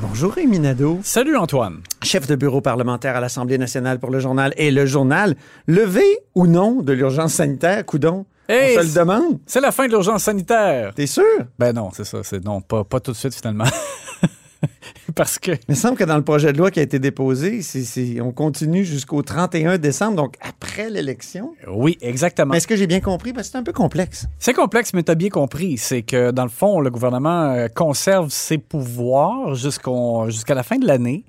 Bonjour, Rémi Nadeau, Salut Antoine. chef de bureau parlementaire à l'Assemblée nationale pour le journal et le journal. Levé ou non de l'urgence sanitaire, coudon? Hey, on se le demande. C'est la fin de l'urgence sanitaire. T'es sûr? Ben non, c'est ça. C'est non, pas, pas tout de suite finalement. Parce que Il me semble que dans le projet de loi qui a été déposé, on continue jusqu'au 31 décembre, donc après l'élection. oui, exactement. Est-ce que j'ai bien compris? Parce que c'est un peu complexe. C'est complexe, mais tu as bien compris. C'est que, dans le fond, le gouvernement euh, conserve ses pouvoirs jusqu'à la fin de l'année.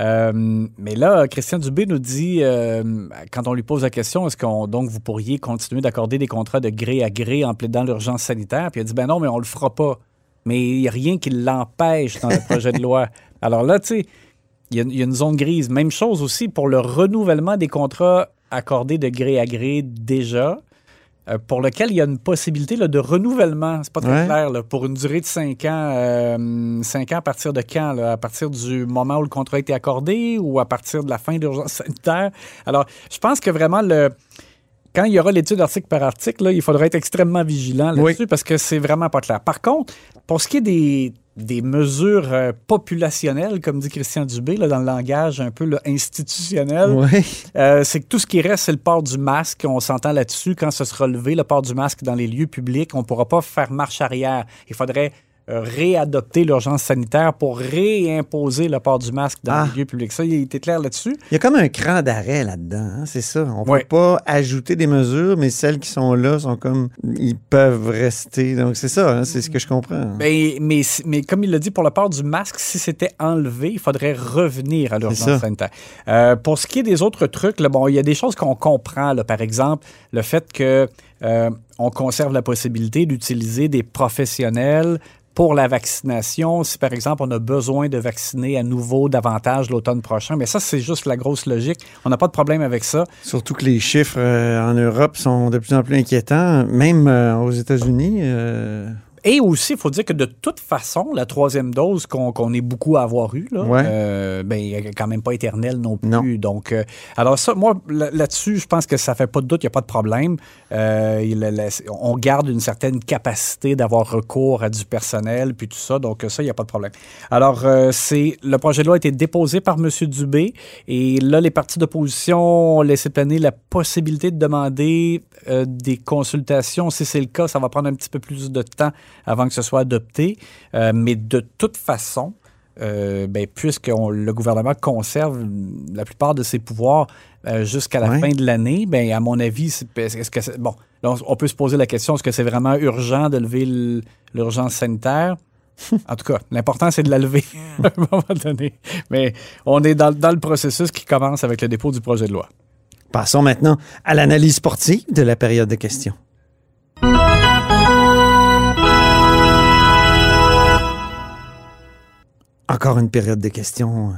Euh, mais là, Christian Dubé nous dit, euh, quand on lui pose la question, est-ce qu'on donc vous pourriez continuer d'accorder des contrats de gré à gré en plaidant l'urgence sanitaire? Puis il a dit, ben non, mais on le fera pas. Mais il n'y a rien qui l'empêche dans le projet de loi. Alors là, tu sais, il y, a- il y a une zone grise. Même chose aussi pour le renouvellement des contrats accordés de gré à gré déjà, euh, pour lequel il y a une possibilité là, de renouvellement. C'est pas très Ouais. clair. là, pour une durée de cinq ans. euh, cinq ans à partir de quand? là? À partir du moment où le contrat a été accordé ou à partir de la fin de l'urgence sanitaire? Alors, je pense que vraiment le quand il y aura l'étude article par article, là, il faudra être extrêmement vigilant là-dessus Oui. parce que c'est vraiment pas clair. Par contre, pour ce qui est des, des mesures euh, populationnelles, comme dit Christian Dubé, là, dans le langage un peu là, institutionnel, Oui. euh, c'est que tout ce qui reste, c'est le port du masque. On s'entend là-dessus. Quand ce sera levé, le port du masque dans les lieux publics, on ne pourra pas faire marche arrière. Il faudrait réadopter l'urgence sanitaire pour réimposer le port du masque dans Ah. les lieux publics. Ça, il était clair là-dessus. Il y a comme un cran d'arrêt là-dedans, hein, c'est ça. On Ouais. peut pas ajouter des mesures, mais celles qui sont là sont comme ils peuvent rester. Donc c'est ça, hein, c'est ce que je comprends. Ben, mais, mais comme il l'a dit, pour le port du masque, si c'était enlevé, il faudrait revenir à l'urgence sanitaire. Euh, pour ce qui est des autres trucs, là, bon, il y a des choses qu'on comprend. là. par exemple, le fait que euh, on conserve la possibilité d'utiliser des professionnels pour la vaccination. Si, par exemple, on a besoin de vacciner à nouveau davantage l'automne prochain, mais ça, c'est juste la grosse logique. On n'a pas de problème avec ça. Surtout que les chiffres euh, en Europe sont de plus en plus inquiétants, même euh, aux États-Unis. euh, Et aussi, il faut dire que de toute façon, la troisième dose qu'on qu'on est beaucoup à avoir eue, là, Ouais. euh, ben, quand même pas éternelle non plus. Non. Donc, euh, alors ça, moi, là- là-dessus, je pense que ça fait pas de doute, il n'y a pas de problème. Euh, il- la- la- on garde une certaine capacité d'avoir recours à du personnel, puis tout ça. Donc, ça, il n'y a pas de problème. Alors, euh, c'est le projet de loi a été déposé par M. Dubé, et là, les partis d'opposition ont laissé planer la possibilité de demander euh, des consultations. Si c'est le cas, ça va prendre un petit peu plus de temps avant que ce soit adopté. Euh, mais de toute façon, euh, ben, puisque on- le gouvernement conserve la plupart de ses pouvoirs euh, jusqu'à la fin de l'année, ben, à mon avis, est-ce que bon, là, on, peut se poser la question est-ce que c'est vraiment urgent de lever l'urgence sanitaire? En tout cas, l'important, c'est de la lever à un moment donné. Mais on est dans, dans le processus qui commence avec le dépôt du projet de loi. Passons maintenant à l'analyse sportive de la période de questions. Encore une période de questions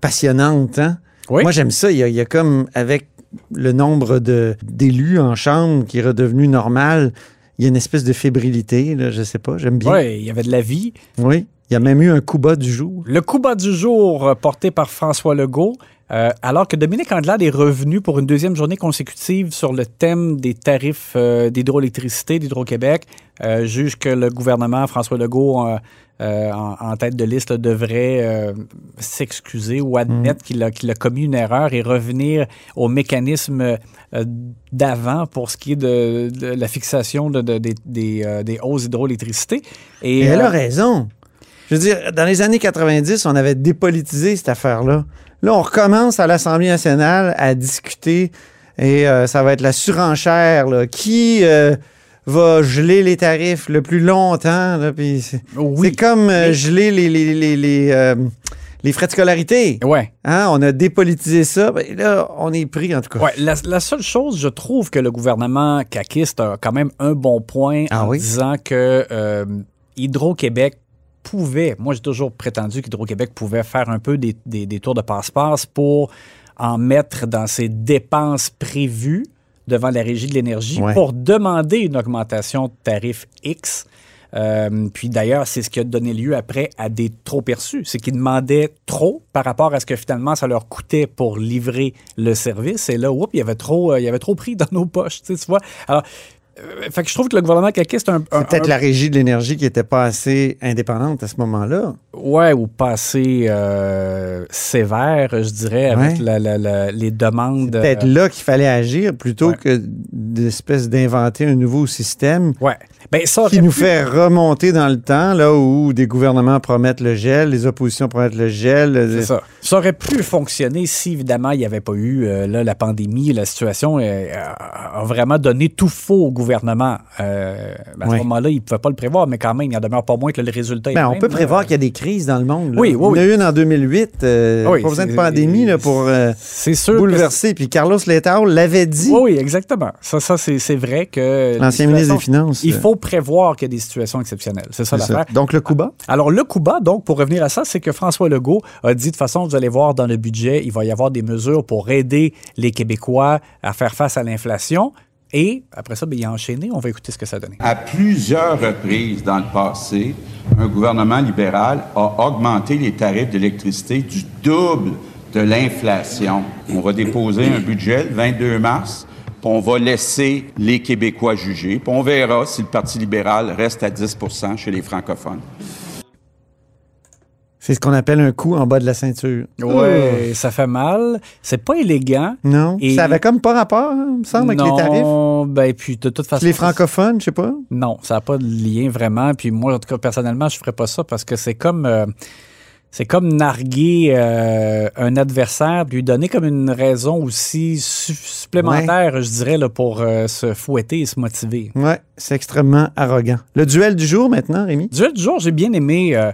passionnante, hein? Oui. Moi, j'aime ça. Il y, a, il y a comme, avec le nombre de- d'élus en chambre qui est redevenu normal, il y a une espèce de fébrilité, là, je sais pas, j'aime bien. Oui, il y avait de la vie. Oui. Il y a même eu un coup bas du jour. Le coup bas du jour euh, porté par François Legault, euh, alors que Dominique Andelade est revenu pour une deuxième journée consécutive sur le thème des tarifs euh, d'hydroélectricité d'Hydro-Québec, euh, juge que le gouvernement, François Legault, en, en tête de liste, là, devrait s'excuser ou admettre qu'il a, qu'il a commis une erreur et revenir au mécanisme d'avant pour ce qui est de, de la fixation de, de- des- hausses d'hydroélectricité. Et elle a raison. Je veux dire, dans les années 90, on avait dépolitisé cette affaire-là. Là, on recommence à l'Assemblée nationale à discuter et euh, ça va être la surenchère. là. Qui euh, va geler les tarifs le plus longtemps? c'est oui. c'est comme euh, geler les, les, les, les, les frais de scolarité. Ouais. Hein, on a dépolitisé ça. Ben, là, on est pris, en tout cas. Ouais, la, la seule chose, je trouve que le gouvernement caquiste a quand même un bon point Ah en oui? disant que Hydro-Québec pouvait, moi j'ai toujours prétendu qu'Hydro-Québec pouvait faire un peu des, des- des tours de passe-passe pour en mettre dans ses dépenses prévues devant la Régie de l'énergie Ouais. pour demander une augmentation de tarif X. Euh, puis d'ailleurs, c'est ce qui a donné lieu après à des trop perçus. C'est qu'ils demandaient trop par rapport à ce que finalement ça leur coûtait pour livrer le service. Et là, oups, il y avait trop, euh, il y avait trop pris dans nos poches, tu vois. Alors, fait que je trouve que le gouvernement caquiste c'est un, un- C'est peut-être un- la régie de l'énergie qui n'était pas assez indépendante à ce moment-là. ouais ou pas assez euh, sévère, je dirais, avec Ouais. la- la- la- les demandes. Peut-être euh, là qu'il fallait agir plutôt Ouais. que d'espèce d'inventer un nouveau système ouais. Ben ça qui nous pu- fait remonter dans le temps, là où des gouvernements promettent le gel, les oppositions promettent le gel. euh, C'est ça. Ça aurait pu fonctionner si, évidemment, il n'y avait pas eu euh, là, la pandémie. La situation euh, a vraiment donné tout faux au gouvernement. Euh, ben, à ce moment-là, il ne pouvait pas le prévoir, mais quand même, il en demeure pas moins que le résultat est Ben, on même, peut prévoir qu'il y a des crises dans le monde. là. Oui, oui, Il y en a une en 2008. euh, Oui, pas besoin de pandémie là, pour euh, sûr. bouleverser. Puis Carlos Letao l'avait dit, Oui, exactement. Ça, ça c'est vrai que. l'ancien ministre des Finances. Il euh, faut prévoir qu'il y a des situations exceptionnelles. C'est ça l'affaire. Donc le coup bas. Alors, le coup bas, donc, pour revenir à ça, c'est que François Legault a dit, de toute façon, vous allez voir dans le budget, il va y avoir des mesures pour aider les Québécois à faire face à l'inflation. Et après ça, ben, il a enchaîné. On va écouter ce que ça donnait. À plusieurs reprises dans le passé, un gouvernement libéral a augmenté les tarifs d'électricité du double de l'inflation. On va déposer un budget le 22 mars, puis on va laisser les Québécois juger, puis on verra si le Parti libéral reste à 10% chez les francophones. C'est ce qu'on appelle un coup en bas de la ceinture. Ouais, ça fait mal. C'est pas élégant. Non, Et- ça avait comme pas rapport, hein, il me semble, avec les tarifs? Non, ben puis de toute façon. Les francophones, je sais pas. Non, ça n'a pas de lien vraiment. Puis moi, en tout cas, personnellement, je ferais pas ça parce que c'est comme. euh, c'est comme narguer euh, un adversaire, puis lui donner comme une raison aussi su- supplémentaire, je dirais, là, pour euh, se fouetter et se motiver. Ouais, c'est extrêmement arrogant. Le duel du jour maintenant, Rémi? Du du jour, j'ai bien aimé euh,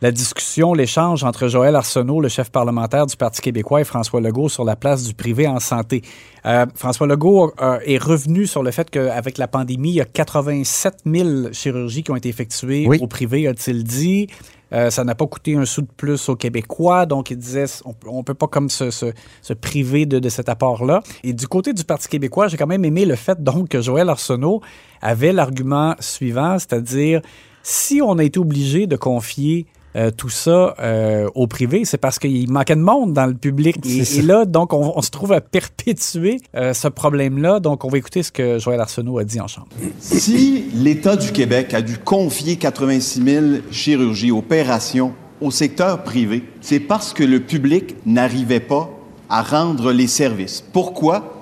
la discussion, l'échange entre Joël Arsenault, le chef parlementaire du Parti québécois, et François Legault sur la place du privé en santé. Euh, François Legault euh, est revenu sur le fait qu'avec la pandémie, il y a 87 000 chirurgies qui ont été effectuées Oui. au privé, a-t-il dit. Euh, ça n'a pas coûté un sou de plus aux Québécois, donc il disait on, ne peut pas comme se, se- se priver de, de cet apport-là. Et du côté du Parti québécois, j'ai quand même aimé le fait donc que Joël Arsenault avait l'argument suivant, c'est-à-dire si on a été obligé de confier euh, tout ça euh, au privé, c'est parce qu'il manquait de monde dans le public. Et, là, donc, on, on se trouve à perpétuer euh, ce problème-là. Donc, on va écouter ce que Joël Arsenault a dit en chambre. Si l'État du Québec a dû confier 86 000 chirurgies, opérations au secteur privé, c'est parce que le public n'arrivait pas à rendre les services. Pourquoi?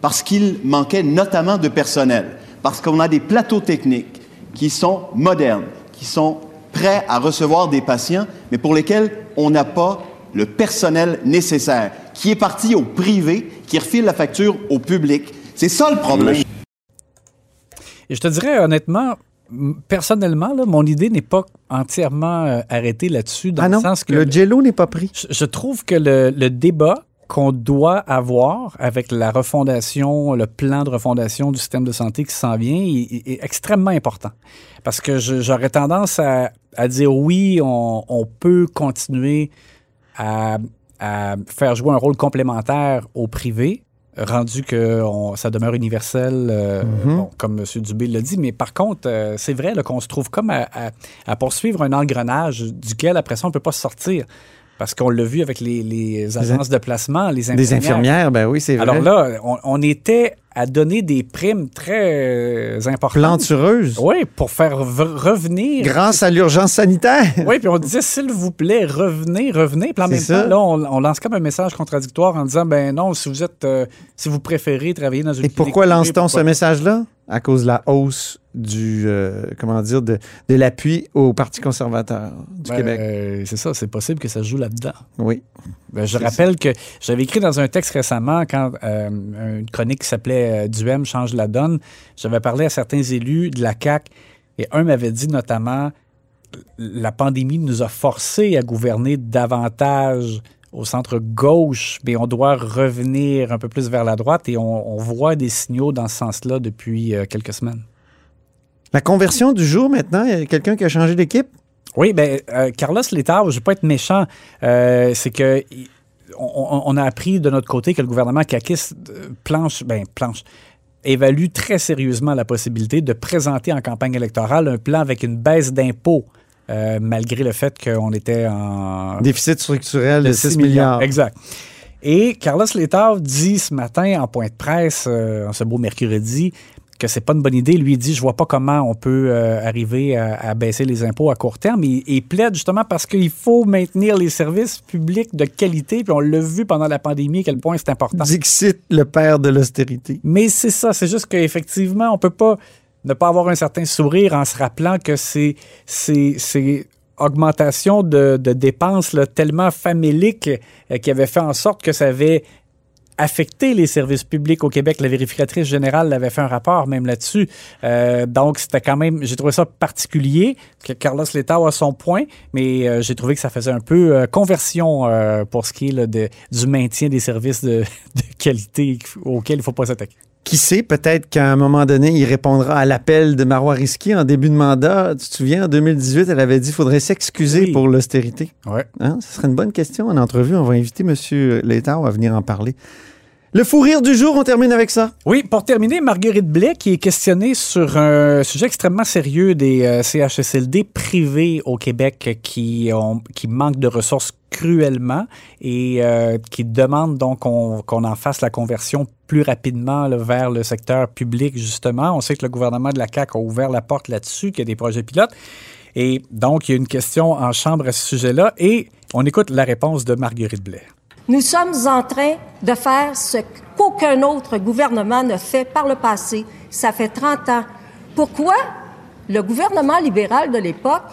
Parce qu'il manquait notamment de personnel, parce qu'on a des plateaux techniques qui sont modernes, qui sont prêts à recevoir des patients, mais pour lesquels on n'a pas le personnel nécessaire, qui est parti au privé, qui refile la facture au public. C'est ça le problème. Et je te dirais honnêtement, personnellement, là, mon idée n'est pas entièrement euh, arrêtée là-dessus, dans ah non, le sens que le jello n'est pas pris? je, je trouve que le, le débat qu'on doit avoir avec la refondation, le plan de refondation du système de santé qui s'en vient est extrêmement important. Parce que j'aurais tendance à, à dire oui, on, on peut continuer à, à faire jouer un rôle complémentaire au privé, rendu que on- ça demeure universel, euh, Mhm. bon, comme M. Dubé l'a dit. Mais par contre, euh, c'est vrai qu'on se trouve comme à, à- à poursuivre un engrenage duquel, après ça, on ne peut pas sortir. Parce qu'on l'a vu avec les, les agences de placement, les infirmières. Des infirmières, ben oui, c'est vrai. Alors là, on, on était à donner des primes très euh, importantes. Plantureuse. Oui, pour faire revenir. Grâce à l'urgence sanitaire. Oui, puis on disait, s'il vous plaît, revenez, revenez. Puis en même ça. temps, là, on, on lance comme un message contradictoire en disant, ben non, si vous êtes, euh, si vous préférez travailler dans une Et pourquoi lance-t-on ce message-là? À cause de la hausse du, euh, comment dire, de, de l'appui au Parti conservateur du Ben, Québec. euh, c'est ça, c'est possible que ça joue là-dedans. Oui. Ben, je rappelle que j'avais écrit dans un texte récemment, quand euh, une chronique qui s'appelait Duhem change la donne, j'avais parlé à certains élus de la CAQ et un m'avait dit notamment la pandémie nous a forcés à gouverner davantage au centre gauche, mais on doit revenir un peu plus vers la droite et on, on voit des signaux dans ce sens-là depuis quelques semaines. La conversion du jour maintenant, il y a quelqu'un qui a changé d'équipe? Oui, ben euh, Carlos Letao, je ne veux pas être méchant, euh, c'est que on, on a appris de notre côté que le gouvernement caquiste euh, planche, ben planche, évalue très sérieusement la possibilité de présenter en campagne électorale un plan avec une baisse d'impôts, euh, malgré le fait qu'on était en Déficit structurel de, de 6 milliards. Exact. Et Carlos Letao dit ce matin en point de presse, euh, en ce beau mercredi, que c'est pas une bonne idée. Lui il dit, je vois pas comment on peut euh, arriver à, à baisser les impôts à court terme. Il, il plaide justement parce qu'il faut maintenir les services publics de qualité. Puis on l'a vu pendant la pandémie à quel point c'est important. Dixit, le père de l'austérité. Mais c'est ça, c'est juste qu'effectivement, on peut pas ne pas avoir un certain sourire en se rappelant que c'est c'est augmentation de, de dépenses là, tellement faméliques euh, qui avait fait en sorte que ça avait affecté les services publics au Québec. La vérificatrice générale avait fait un rapport même là-dessus. Euh, donc, c'était quand même, j'ai trouvé ça particulier, que Carlos Letao a son point, mais euh, j'ai trouvé que ça faisait un peu euh, conversion pour ce qui est là, de, du maintien des services de, de qualité auxquels il ne faut pas s'attaquer. Qui sait, peut-être qu'à un moment donné, il répondra à l'appel de Marois Risky en début de mandat. Tu te souviens, en 2018, elle avait dit qu'il faudrait s'excuser Oui. pour l'austérité. Ouais. Hein? Ce serait une bonne question en entrevue. On va inviter M. Létard à venir en parler. Le fou rire du jour, on termine avec ça. Oui, pour terminer, Marguerite Blais qui est questionnée sur un sujet extrêmement sérieux des euh, CHSLD privés au Québec qui, ont, qui manquent de ressources cruellement et euh, qui demande donc qu'on en fasse la conversion plus rapidement vers le secteur public, justement. On sait que le gouvernement de la CAQ a ouvert la porte là-dessus, qu'il y a des projets pilotes. Et donc, il y a une question en chambre à ce sujet-là et on écoute la réponse de Marguerite Blais. Nous sommes en train de faire ce qu'aucun autre gouvernement ne fait par le passé. Ça fait 30 ans. Pourquoi le gouvernement libéral de l'époque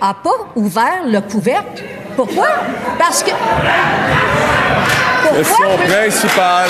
n'a pas ouvert le couvercle? Pourquoi? Parce que... Pourquoi? principal.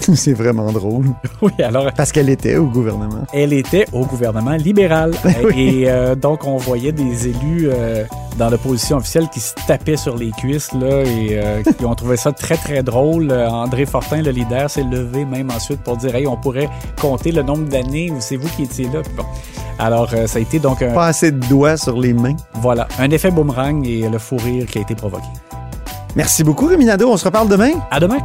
C'est vraiment drôle. Oui, alors... Parce qu'elle était au gouvernement. elle était au gouvernement libéral. Et euh, donc, on voyait des élus euh, dans l'opposition officielle qui se tapaient sur les cuisses là, et euh, qui ont trouvé ça très, très drôle. André Fortin, le leader, s'est levé même ensuite pour dire Hey, on pourrait compter le nombre d'années où c'est vous qui étiez là. Puis bon. Alors, ça a été donc un, Pas assez de doigts sur les mains. voilà, un effet boomerang et le fou rire qui a été provoqué. Merci beaucoup, Rémi Nadeau. On se reparle demain. À demain!